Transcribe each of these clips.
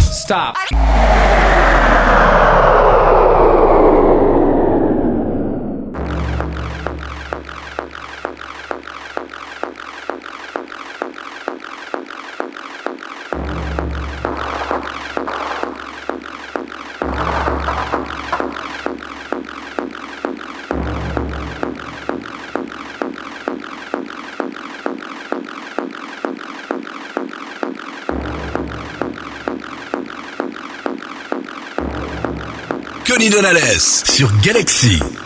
Stop. Connie Sur Galaxy.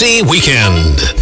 Galaxy Weekend.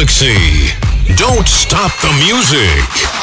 Galaxy. Don't stop the music.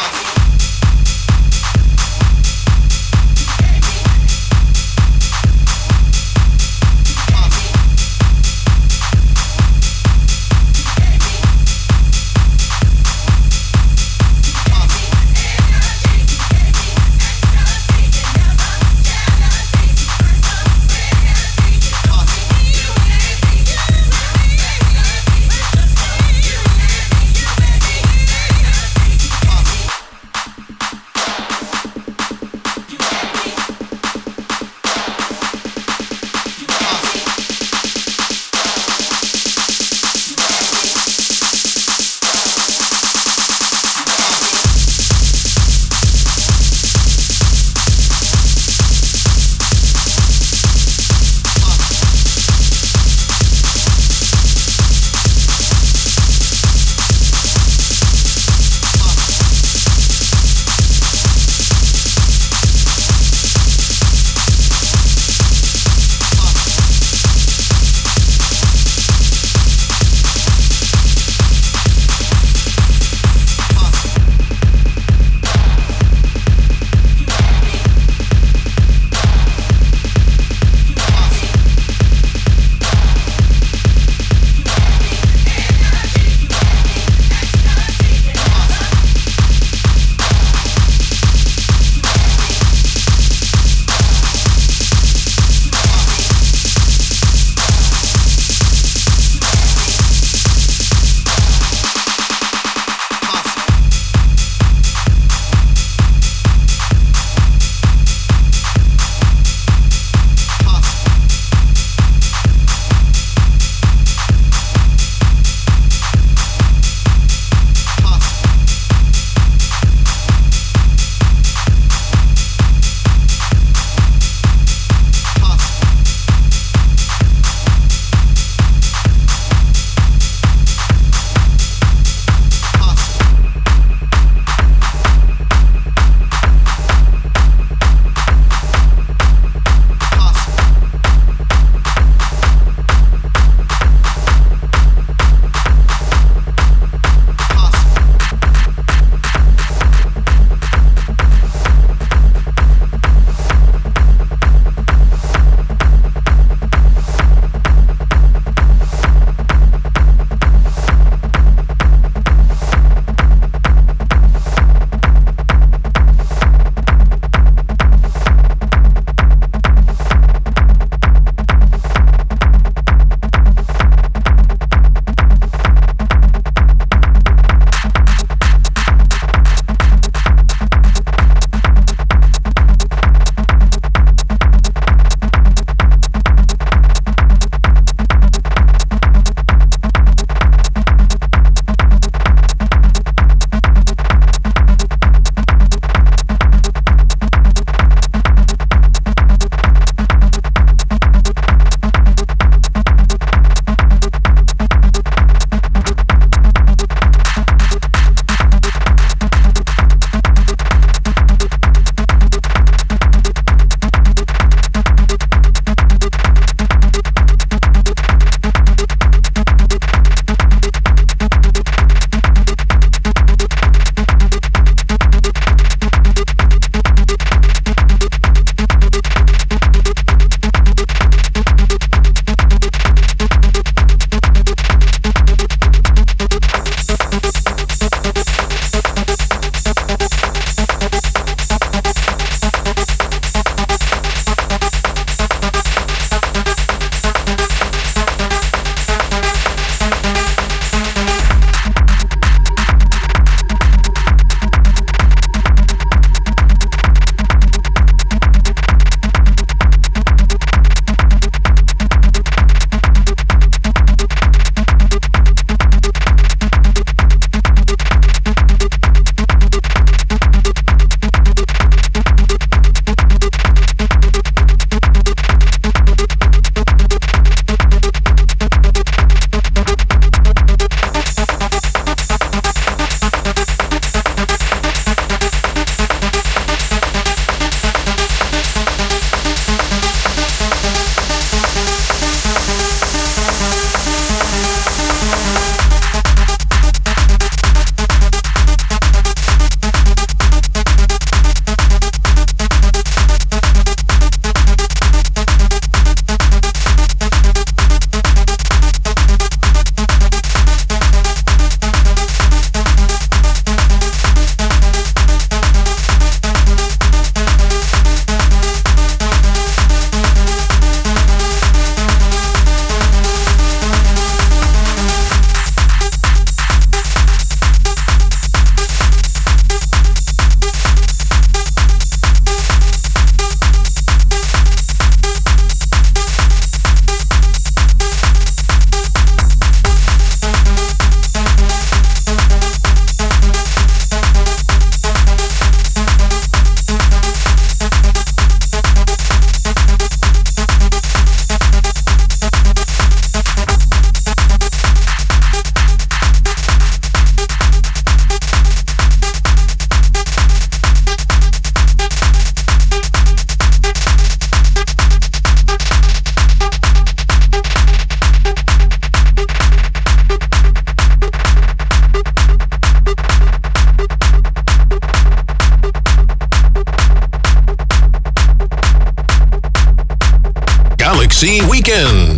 Weekend.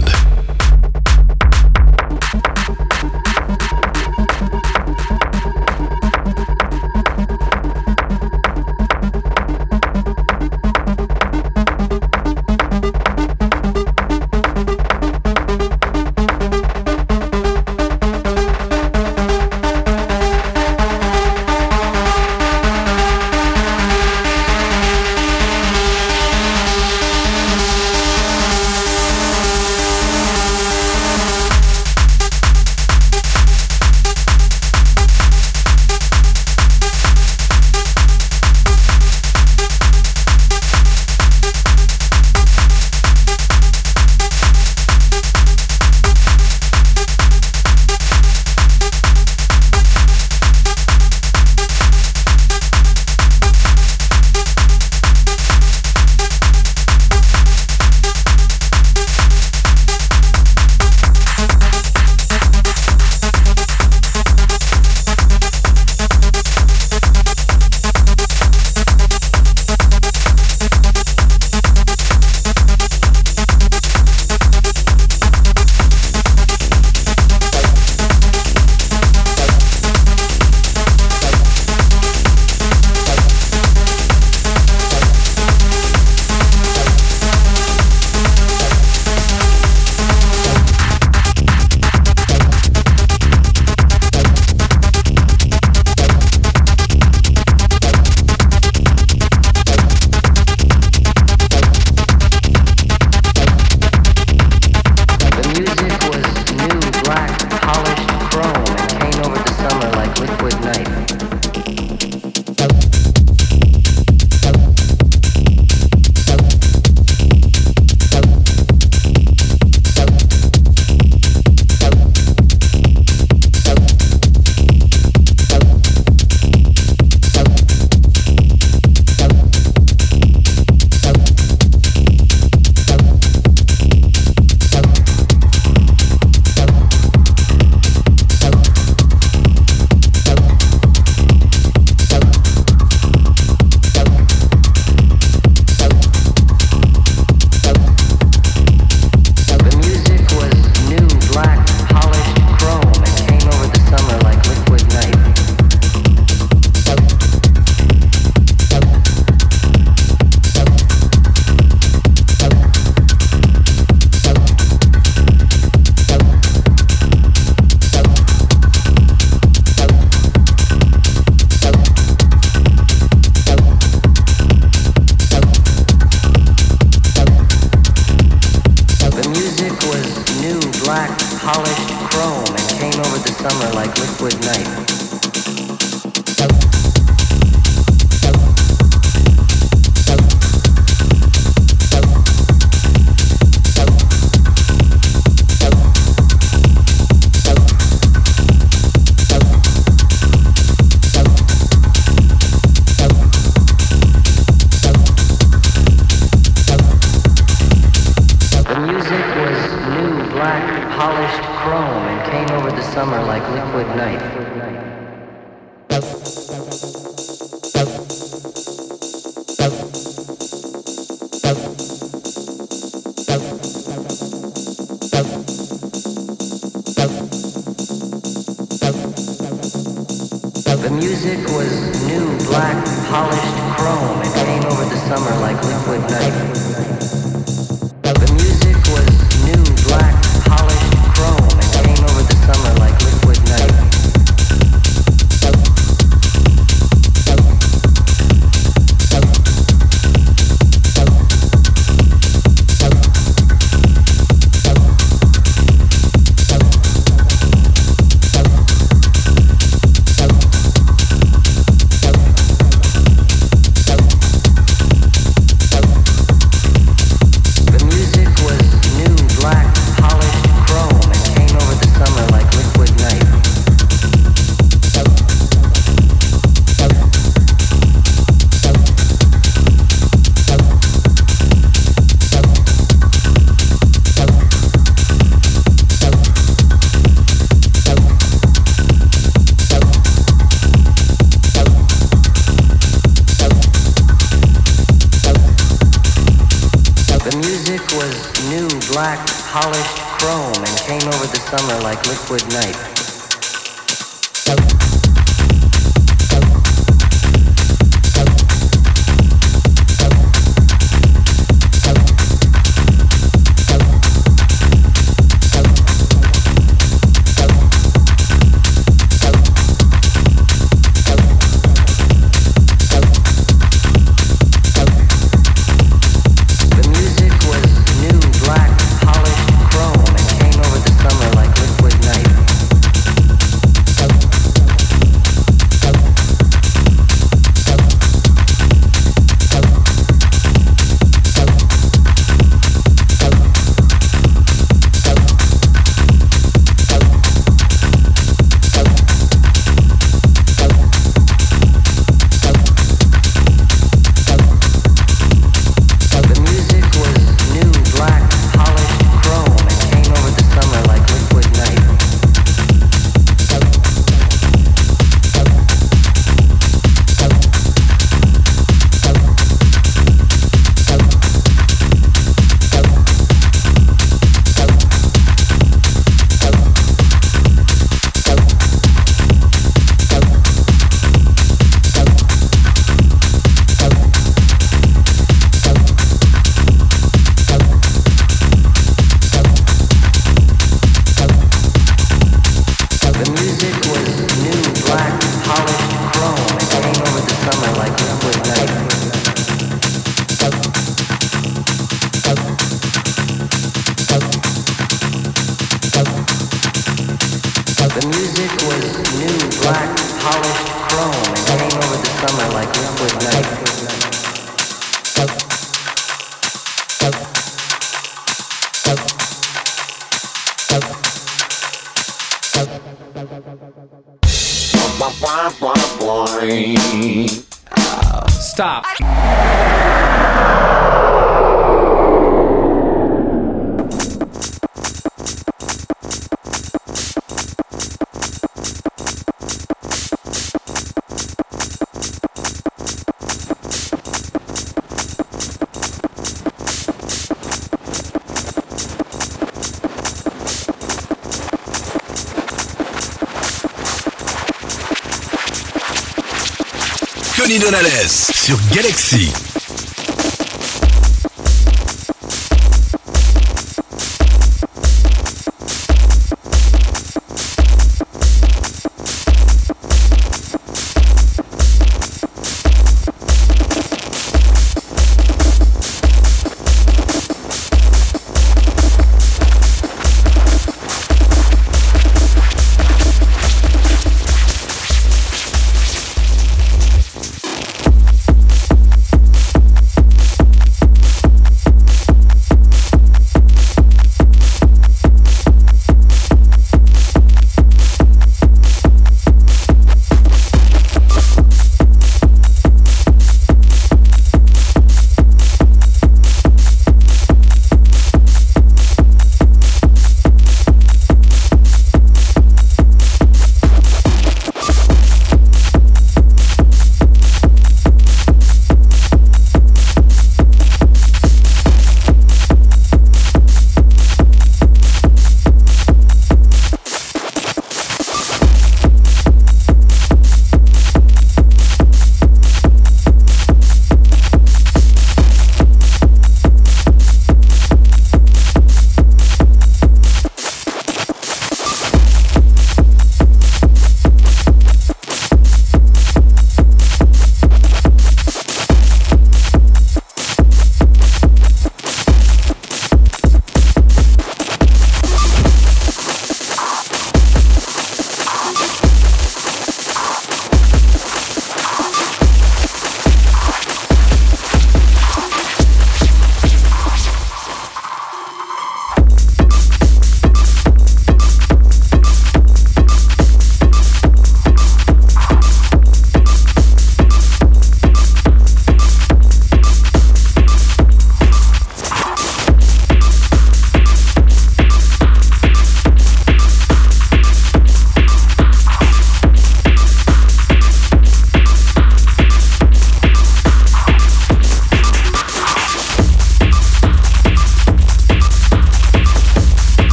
music was new, black, polished chrome. It came over the summer like liquid night. Liquid night. Sur Galaxy.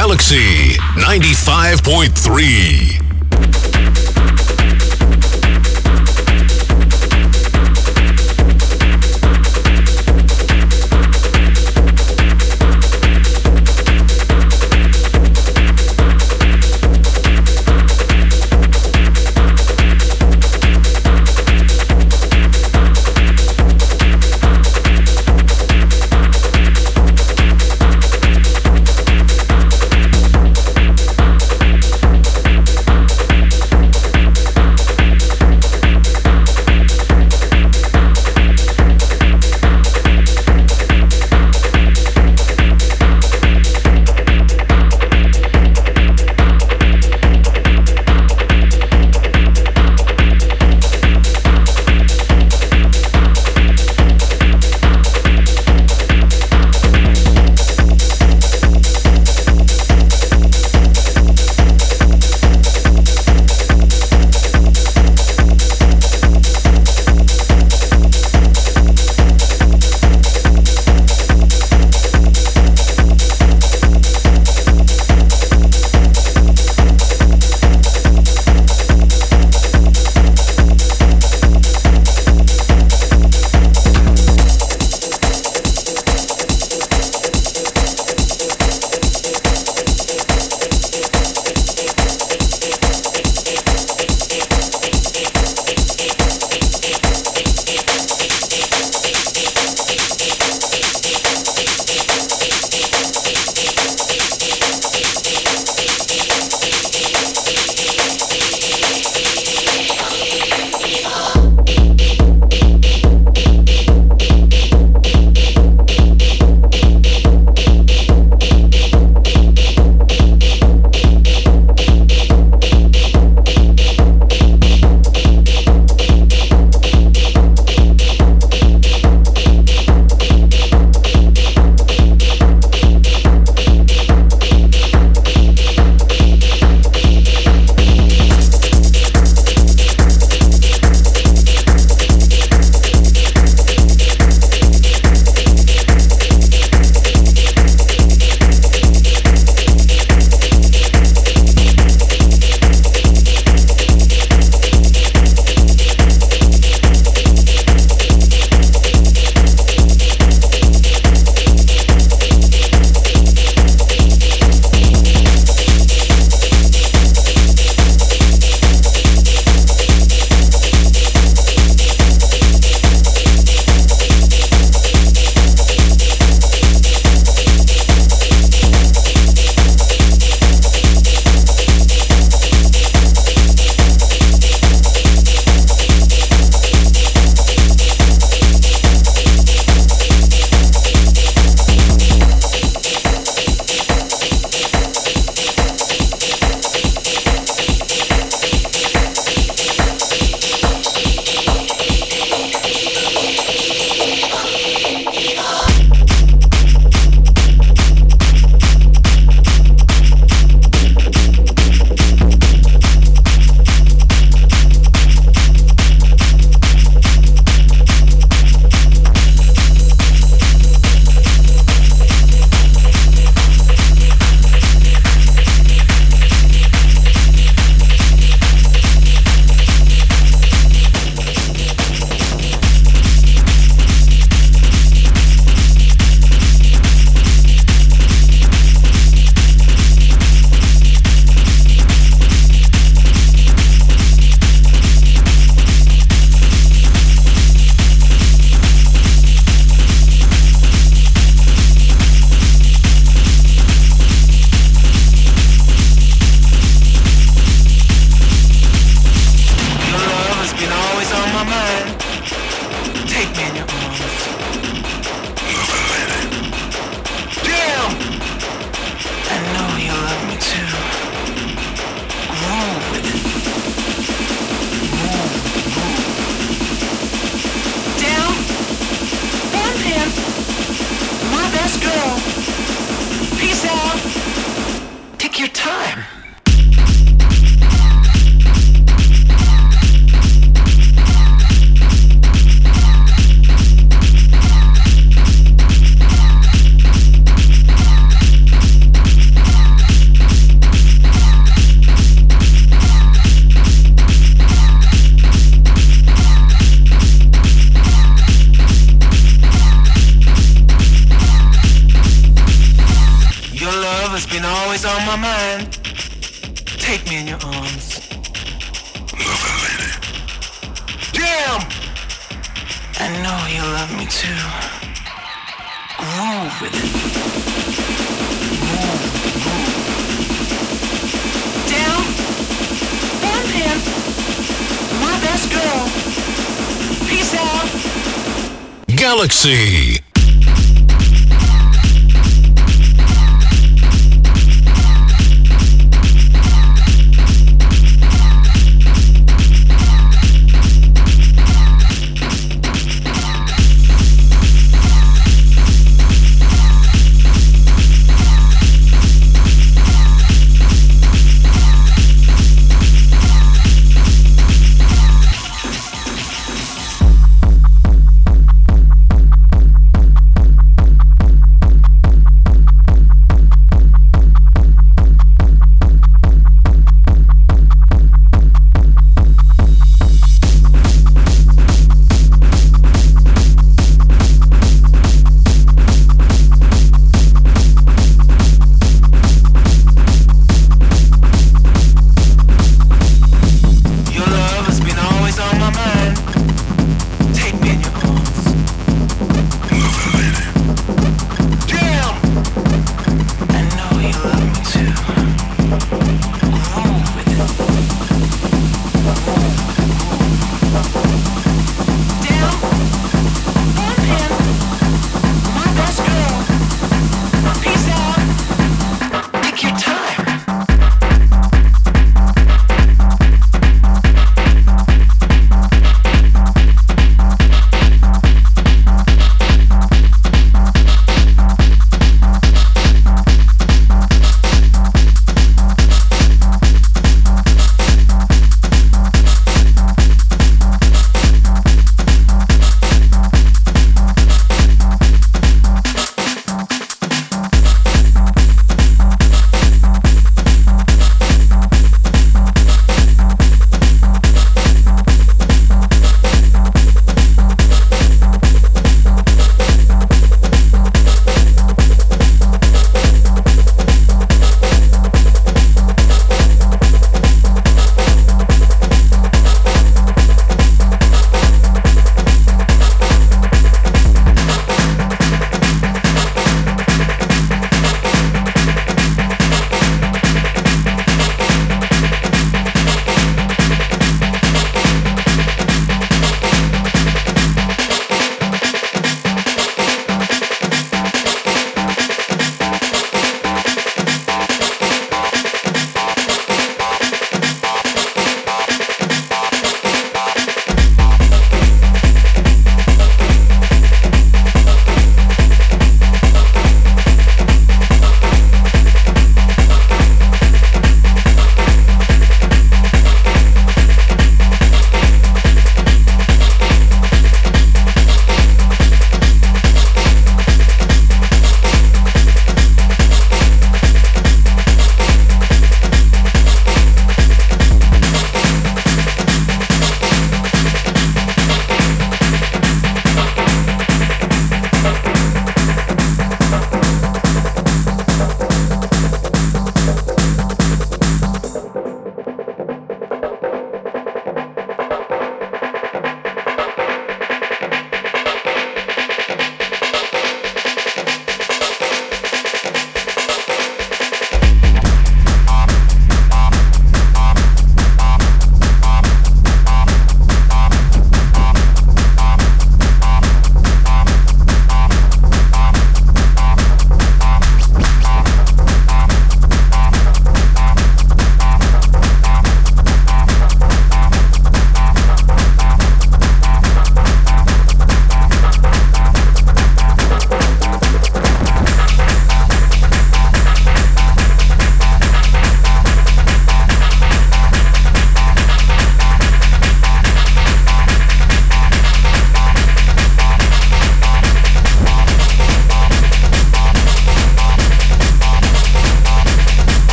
Galaxie 95.3.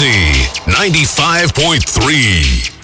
Galaxie 95.3.